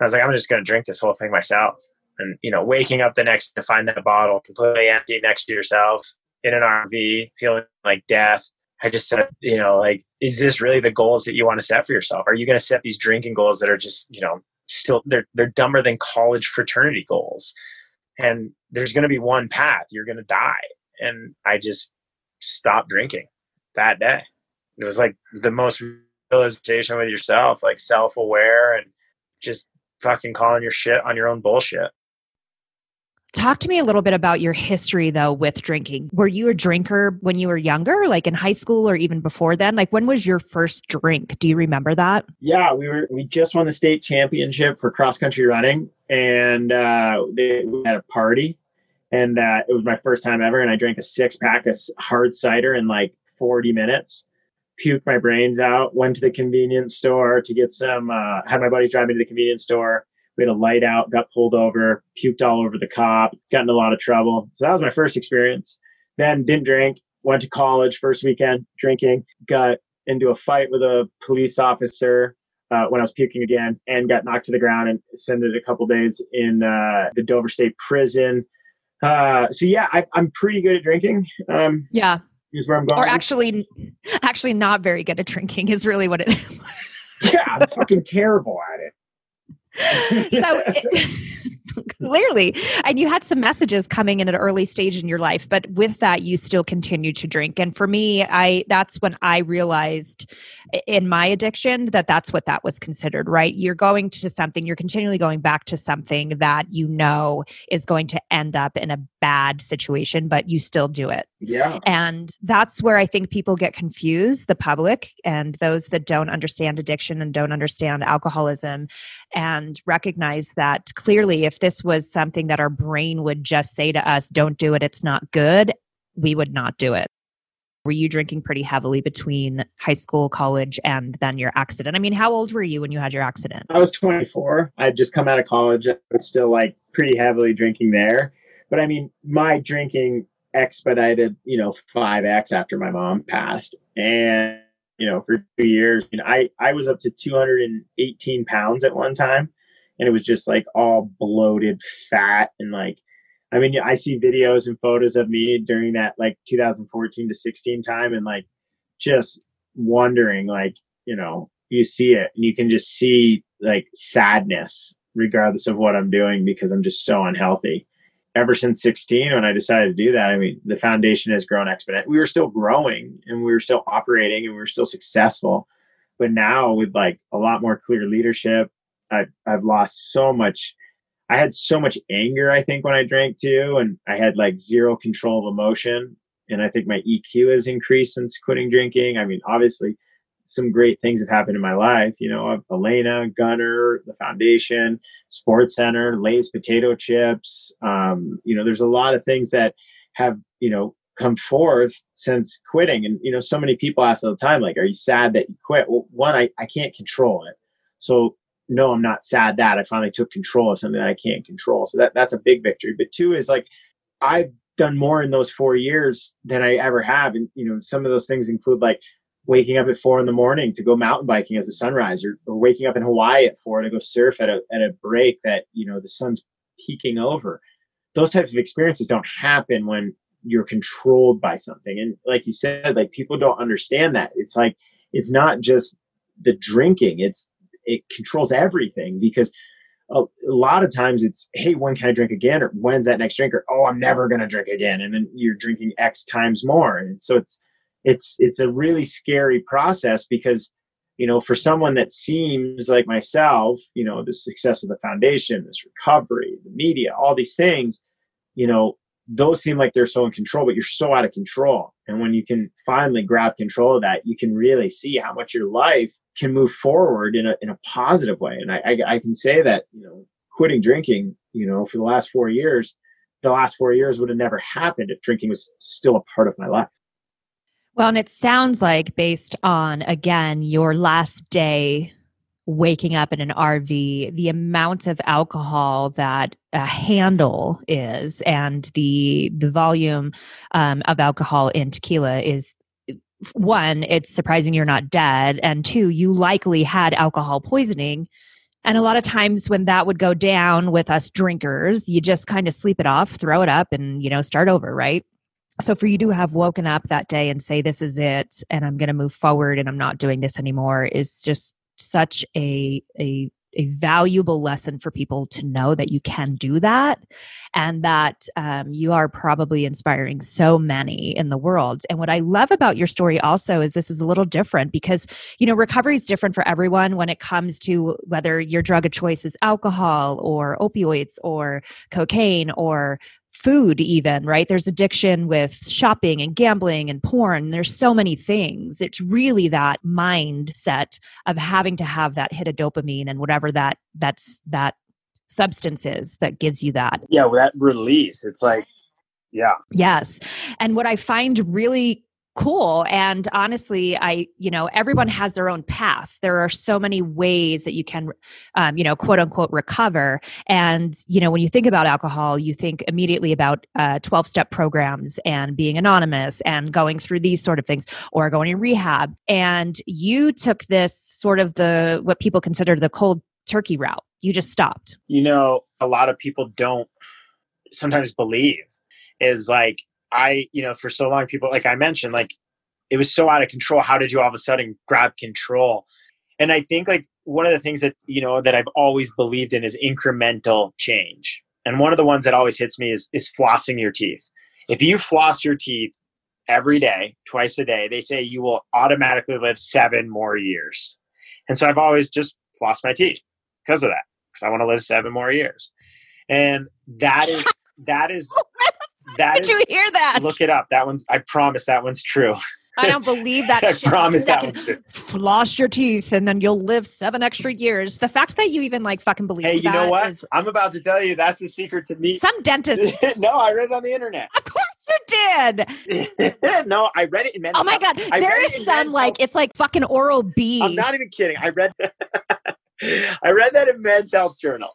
I was like, I'm just going to drink this whole thing myself. And you know, waking up the next to find that bottle completely empty next to yourself in an RV, feeling like death. I just said, you know, like, is this really the goals that you want to set for yourself? Are you going to set these drinking goals that are just, you know, still they're they're dumber than college fraternity goals? And there's going to be one path. You're going to die. And I just stopped drinking that day it was like the most realization with yourself, like self aware and just fucking calling your shit on your own bullshit. Talk to me a little bit about your history though with drinking. Were you a drinker when you were younger, like in high school or even before then? Like when was your first drink? Do you remember that? Yeah, we were we just won the state championship for cross country running and uh they, we had a party and uh, it was my first time ever and I drank a six pack of hard cider in like 40 minutes puked my brains out, went to the convenience store to get some, uh, had my buddies drive me to the convenience store. We had a light out, got pulled over, puked all over the cop, got in a lot of trouble. So that was my first experience. Then didn't drink, went to college first weekend drinking, got into a fight with a police officer uh, when I was puking again and got knocked to the ground and sent it a couple days in uh, the Dover State Prison. Uh, so yeah, I, am pretty good at drinking. Um, yeah, is where I'm going. Or actually, actually not very good at drinking is really what it is. yeah, I'm fucking terrible at it. [laughs] so [laughs] it, clearly. And you had some messages coming in at an early stage in your life but with that you still continued to drink. And for me i that's when i realized in my addiction that that's what that was considered right? You're going to something you're continually going back to something that you know is going to end up in a bad situation but you still do it. Yeah. And that's where i think people get confused the public and those that don't understand addiction and don't understand alcoholism and recognize that clearly if this was something that our brain would just say to us, don't do it, it's not good, we would not do it. Were you drinking pretty heavily between high school, college, and then your accident? I mean, how old were you when you had your accident? I was 24. I'd just come out of college. I was still like pretty heavily drinking there. But I mean, my drinking expedited, you know, 5x after my mom passed. And you know, for two years. I, I was up to 218 pounds at one time and it was just like all bloated fat and like, I mean, I see videos and photos of me during that like 2014 to 16 time and like just wondering, like, you know, you see it and you can just see like sadness regardless of what I'm doing because I'm just so unhealthy. Ever since 16 when i decided to do that i mean the foundation has grown exponentially we were still growing and we were still operating and we were still successful but now with like a lot more clear leadership i've, I've lost so much i had so much anger i think when i drank too and i had like zero control of emotion and i think my eq has increased since quitting drinking i mean obviously some great things have happened in my life. You know, Alana, Gunner, the foundation, Sports Center, Lay's potato chips. Um, you know, there's a lot of things that have, you know, come forth since quitting. And, you know, so many people ask all the time, like, are you sad that you quit? Well, one, I, I can't control it. So no, I'm not sad that I finally took control of something that I can't control. So that, that's a big victory. But two is like, I've done more in those four years than I ever have. And, you know, some of those things include like waking up at four in the morning to go mountain biking as the sunrise or, or waking up in Hawaii at four to go surf at a, at a break that, you know, the sun's peeking over. Those types of experiences don't happen when you're controlled by something. And like you said, like people don't understand that. It's like, it's not just the drinking, it's, it controls everything because a, lot of times it's, hey, when can I drink again? Or when's that next drink? Or, oh, I'm never going to drink again. And then you're drinking X times more. And so it's, it's it's a really scary process because you know for someone that seems like myself you know the success of the foundation this recovery the media all these things you know those seem like they're so in control, but you're so out of control. And when you can finally grab control of that, you can really see how much your life can move forward in a in a positive way. And I, I, I can say that you know quitting drinking, you know, for the last four years, the last four years would have never happened if drinking was still a part of my life. Well, and it sounds like based on again your last day waking up in an RV, the amount of alcohol that a handle is and the the volume um, of alcohol in tequila is one, it's surprising you're not dead, and two, you likely had alcohol poisoning. And a lot of times when that would go down with us drinkers, you just kind of sleep it off, throw it up, and you know start over, right? so for you to have woken up that day and say this is it and i'm going to move forward and i'm not doing this anymore is just such a a a valuable lesson for people to know that you can do that and that um, you are probably inspiring so many in the world. And what i love about your story also is this is a little different because you know recovery is different for everyone when it comes to whether your drug of choice is alcohol or opioids or cocaine or food even right? There's addiction with shopping and gambling and porn. There's so many things. It's really that mindset of having to have that hit of dopamine and whatever that that's that substance is that gives you that. Yeah well, that release it's like yeah. Yes. And what i find really cool. And honestly i you know everyone has their own path. There are so many ways that you can um, you know quote unquote recover. And you know when you think about alcohol you think immediately about 12 uh, step programs and being anonymous and going through these sort of things or going to rehab. And you took this sort of the what people consider the cold turkey route. You just stopped. You know a lot of people don't sometimes believe is like I, you know, for so long, people, like I mentioned, like it was so out of control. How did you all of a sudden grab control? And I think like one of the things that, you know, that I've always believed in is incremental change. And one of the ones that always hits me is, is flossing your teeth. If you floss your teeth every day, twice a day, they say you will automatically live seven more years. And so I've always just flossed my teeth because of that, because I want to live seven more years. And that is, that is [laughs] that Did is, you hear that? Look it up. That one's. I promise that one's true. I don't believe that. [laughs] I promise that one's true. Floss your teeth, and then you'll live seven extra years. The fact that you even like fucking believe. Hey, you know what? Is, I'm about to tell you. That's the secret to me. Some dentist. [laughs] no, I read it on the internet. Of course you did. [laughs] no, I read it in men's. Oh my god, I there is some like it's like fucking Oral B. I'm not even kidding. I read. I read that in Men's Health Journal,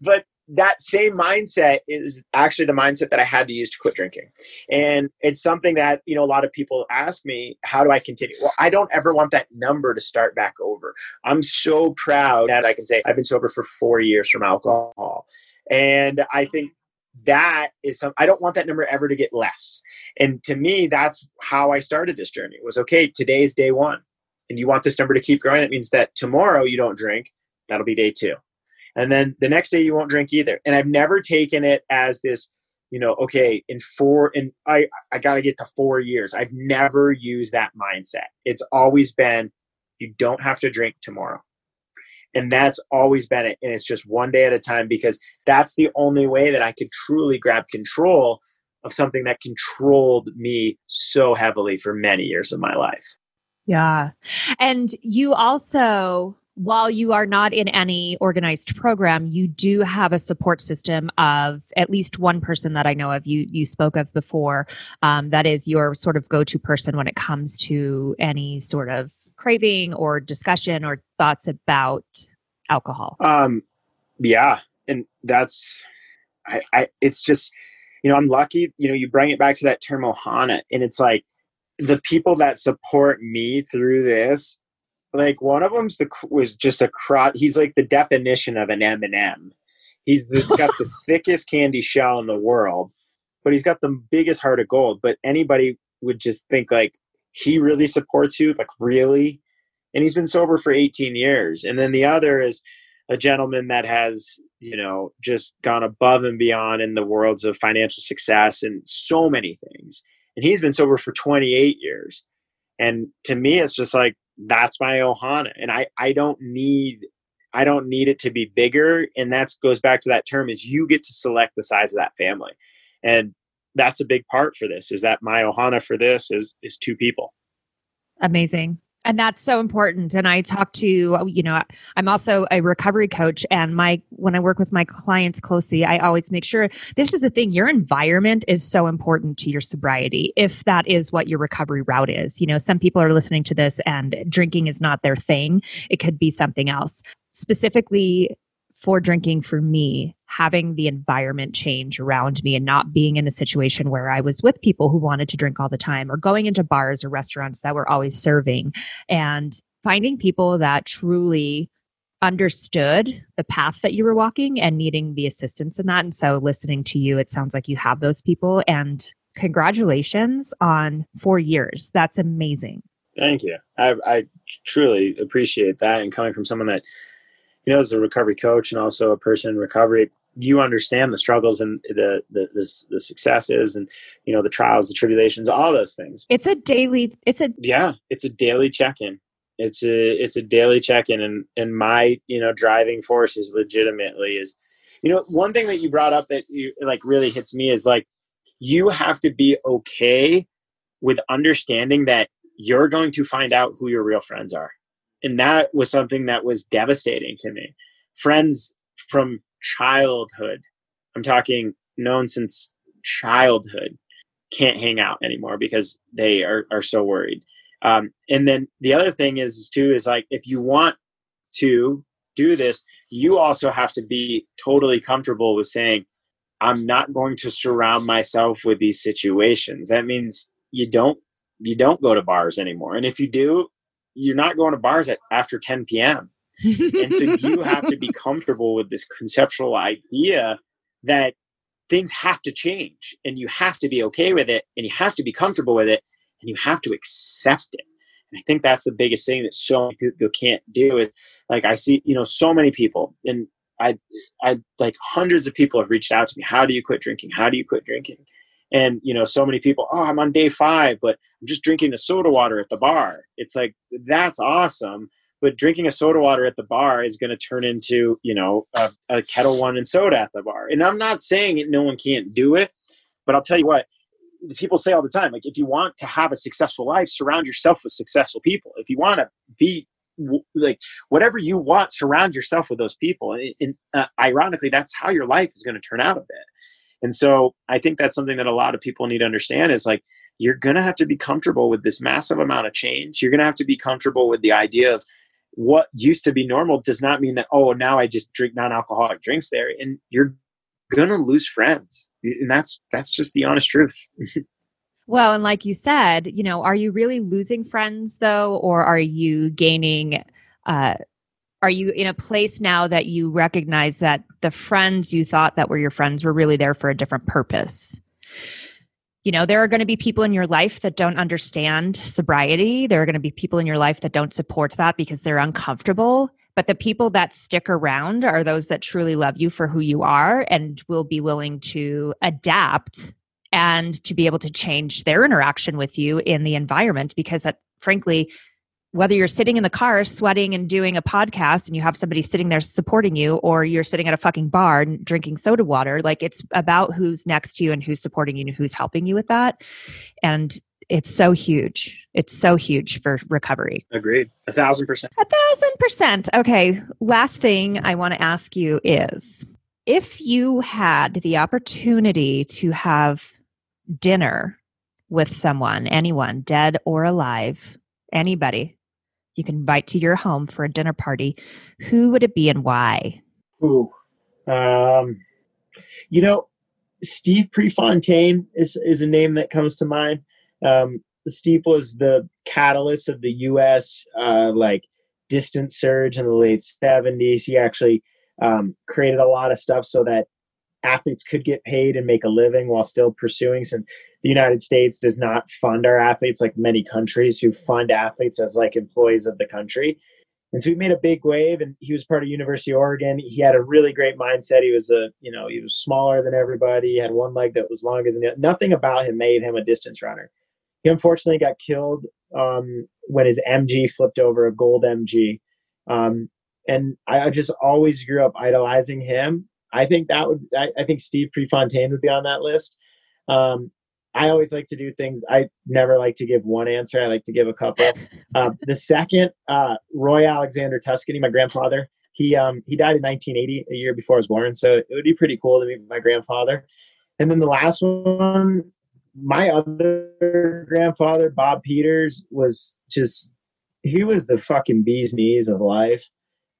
but that same mindset is actually the mindset that I had to use to quit drinking. And it's something that, you know, a lot of people ask me, how do I continue? Well, I don't ever want that number to start back over. I'm so proud that I can say I've been sober for four years from alcohol. And I think that is some I don't want that number ever to get less. And to me, that's how I started this journey. It was okay, today's day one. And you want this number to keep growing. That means that tomorrow you don't drink. That'll be day two and then the next day you won't drink either. And i've never taken it as this you know okay in four and i i got to get to four years. I've never used that mindset. It's always been you don't have to drink tomorrow. And that's always been it. And it's just one day at a time because that's the only way that i could truly grab control of something that controlled me so heavily for many years of my life. Yeah. And you also while you are not in any organized program, you do have a support system of at least one person that I know of. You you spoke of before. Um, that is your sort of go to person when it comes to any sort of craving or discussion or thoughts about alcohol. Um, yeah, and that's I, I. It's just you know I'm lucky. You know you bring it back to that term ohana, and it's like the people that support me through this like one of them's the was just a crot. He's like the definition of an M and m He's the, got the [laughs] thickest candy shell in the world, but he's got the biggest heart of gold. But anybody would just think like he really supports you, like really. And he's been sober for 18 years. And then the other is a gentleman that has, you know, just gone above and beyond in the worlds of financial success and so many things. And he's been sober for 28 years. And to me, it's just like that's my ohana. And i i don't need i don't need it to be bigger. And that goes back to that term is you get to select the size of that family. And that's a big part for this is that my ohana for this is is two people. Amazing and that's so important. And i talk to you know i'm also a recovery coach. And my when i work with my clients closely i always make sure this is the thing your environment is so important to your sobriety if that is what your recovery route is. You know some people are listening to this and drinking is not their thing. It could be something else. Specifically for drinking for me having the environment change around me and not being in a situation where I was with people who wanted to drink all the time or going into bars or restaurants that were always serving and finding people that truly understood the path that you were walking and needing the assistance in that. And so listening to you, it sounds like you have those people and congratulations on four years. That's amazing. Thank you. I, I truly appreciate that. And coming from someone that, you know, as a recovery coach and also a person in recovery, you understand the struggles and the, the the the, successes and you know the trials the tribulations all those things. It's a daily it's a yeah it's a daily check-in. It's a it's a daily check-in and and my you know driving force is legitimately is you know one thing that you brought up that you like really hits me is like you have to be okay with understanding that you're going to find out who your real friends are. And that was something that was devastating to me. Friends from childhood, I'm talking known since childhood, can't hang out anymore because they are, are so worried. Um, and then the other thing is too is like if you want to do this, you also have to be totally comfortable with saying, I'm not going to surround myself with these situations. That means you don't you don't go to bars anymore. And if you do, you're not going to bars at after 10 p.m and so [laughs] you have to be comfortable with this conceptual idea that things have to change and you have to be okay with it and you have to be comfortable with it and you have to accept it. And i think that's the biggest thing that so many people can't do is like i see you know so many people and i i like hundreds of people have reached out to me how do you quit drinking? How do you quit drinking? And you know so many people oh i'm on day five but i'm just drinking the soda water at the bar. It's like that's awesome but drinking a soda water at the bar is going to turn into you know a, a, Ketel One and soda at the bar. And i'm not saying no one can't do it but i'll tell you what people say all the time like if you want to have a successful life surround yourself with successful people. If you want to be like whatever you want surround yourself with those people. And, and uh, ironically that's how your life is going to turn out a bit. And so i think that's something that a lot of people need to understand is like you're going to have to be comfortable with this massive amount of change. You're going to have to be comfortable with the idea of what used to be normal does not mean that oh now i just drink non-alcoholic drinks there. And you're gonna lose friends. And that's that's just the honest truth. [laughs] Well and like you said you know are you really losing friends though? Or are you gaining uh are you in a place now that you recognize that the friends you thought that were your friends were really there for a different purpose you know, there are going to be people in your life that don't understand sobriety. There are going to be people in your life that don't support that because they're uncomfortable. But the people that stick around are those that truly love you for who you are and will be willing to adapt and to be able to change their interaction with you in the environment because that frankly whether you're sitting in the car sweating and doing a podcast and you have somebody sitting there supporting you or you're sitting at a fucking bar and drinking soda water like it's about who's next to you and who's supporting you and who's helping you with that. And it's so huge. It's so huge for recovery. Agreed. A thousand percent. A thousand percent. Okay last thing i want to ask you is if you had the opportunity to have dinner with someone anyone dead or alive anybody you can invite to your home for a dinner party, who would it be and why? Ooh, um, you know, Steve Prefontaine is is a name that comes to mind. Um, Steve was the catalyst of the U.S. Uh, like distance surge in the late '70s. He actually um, created a lot of stuff so that athletes could get paid and make a living while still pursuing. Some the united states does not fund our athletes like many countries who fund athletes as like employees of the country. And so he made a big wave and he was part of university of oregon. He had a really great mindset. He was a you know he was smaller than everybody. He had one leg that was longer than the nothing about him made him a distance runner. He unfortunately got killed um, when his mg flipped over a gold mg um, and I just always grew up idolizing him I think that would I, I think Steve Prefontaine would be on that list. Um, I always like to do things. I never like to give one answer. I like to give a couple. Uh, [laughs] the second, uh, Roy Alexander Tuscany, my grandfather. He um, he died in 1980, a year before I was born. So it would be pretty cool to meet my grandfather. And then the last one, my other grandfather, Bob Peters, was just he was the fucking bee's knees of life.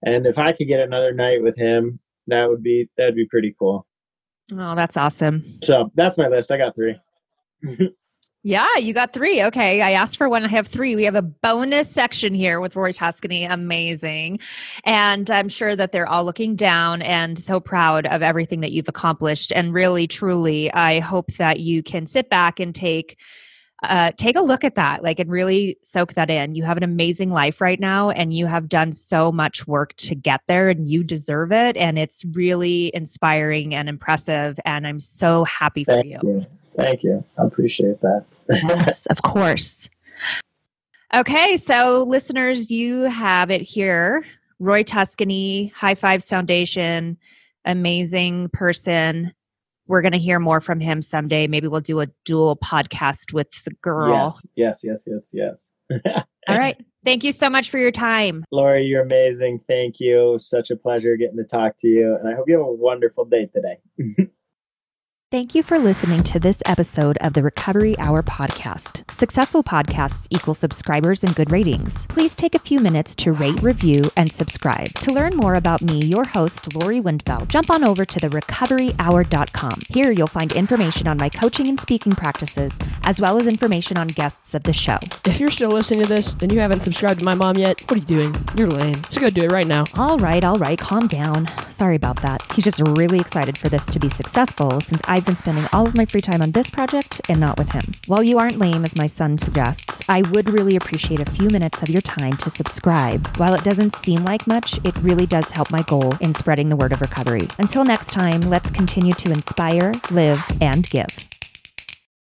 And if I could get another night with him, that would be that'd be pretty cool. Oh, that's awesome. So that's my list. I got three. [laughs] Yeah, you got three. Okay. I asked for one. I have three. We have a bonus section here with Roy Tuscany. Amazing. And I'm sure that they're all looking down and so proud of everything that you've accomplished. And really, truly, I hope that you can sit back and take uh, take a look at that like and really soak that in you have an amazing life right now and you have done so much work to get there and you deserve it and it's really inspiring and impressive and i'm so happy for Thank you. you. Thank you. I appreciate that. yes of course okay so listeners you have it here roy tuscany high fives foundation amazing person we're going to hear more from him someday. Maybe we'll do a dual podcast with the girl. Yes, yes, yes, yes, yes. [laughs] All right. Thank you so much for your time. Lori, you're amazing. Thank you. Such a pleasure getting to talk to you. And I hope you have a wonderful day today. [laughs] Thank you for listening to this episode of the Recovery Hour podcast. Successful podcasts equal subscribers and good ratings. Please take a few minutes to rate, review, and subscribe. To learn more about me, your host, Lori Windfeld, jump on over to therecoveryhour.com. Here you'll find information on my coaching and speaking practices, as well as information on guests of the show. If you're still listening to this and you haven't subscribed to my mom yet, what are you doing? You're lame. So go do it right now. All right, all right, calm down. Sorry about that. He's just really excited for this to be successful since I've been spending all of my free time on this project and not with him. While you aren't lame, as my son suggests, I would really appreciate a few minutes of your time to subscribe. While it doesn't seem like much, it really does help my goal in spreading the word of recovery. Until next time, let's continue to inspire, live, and give.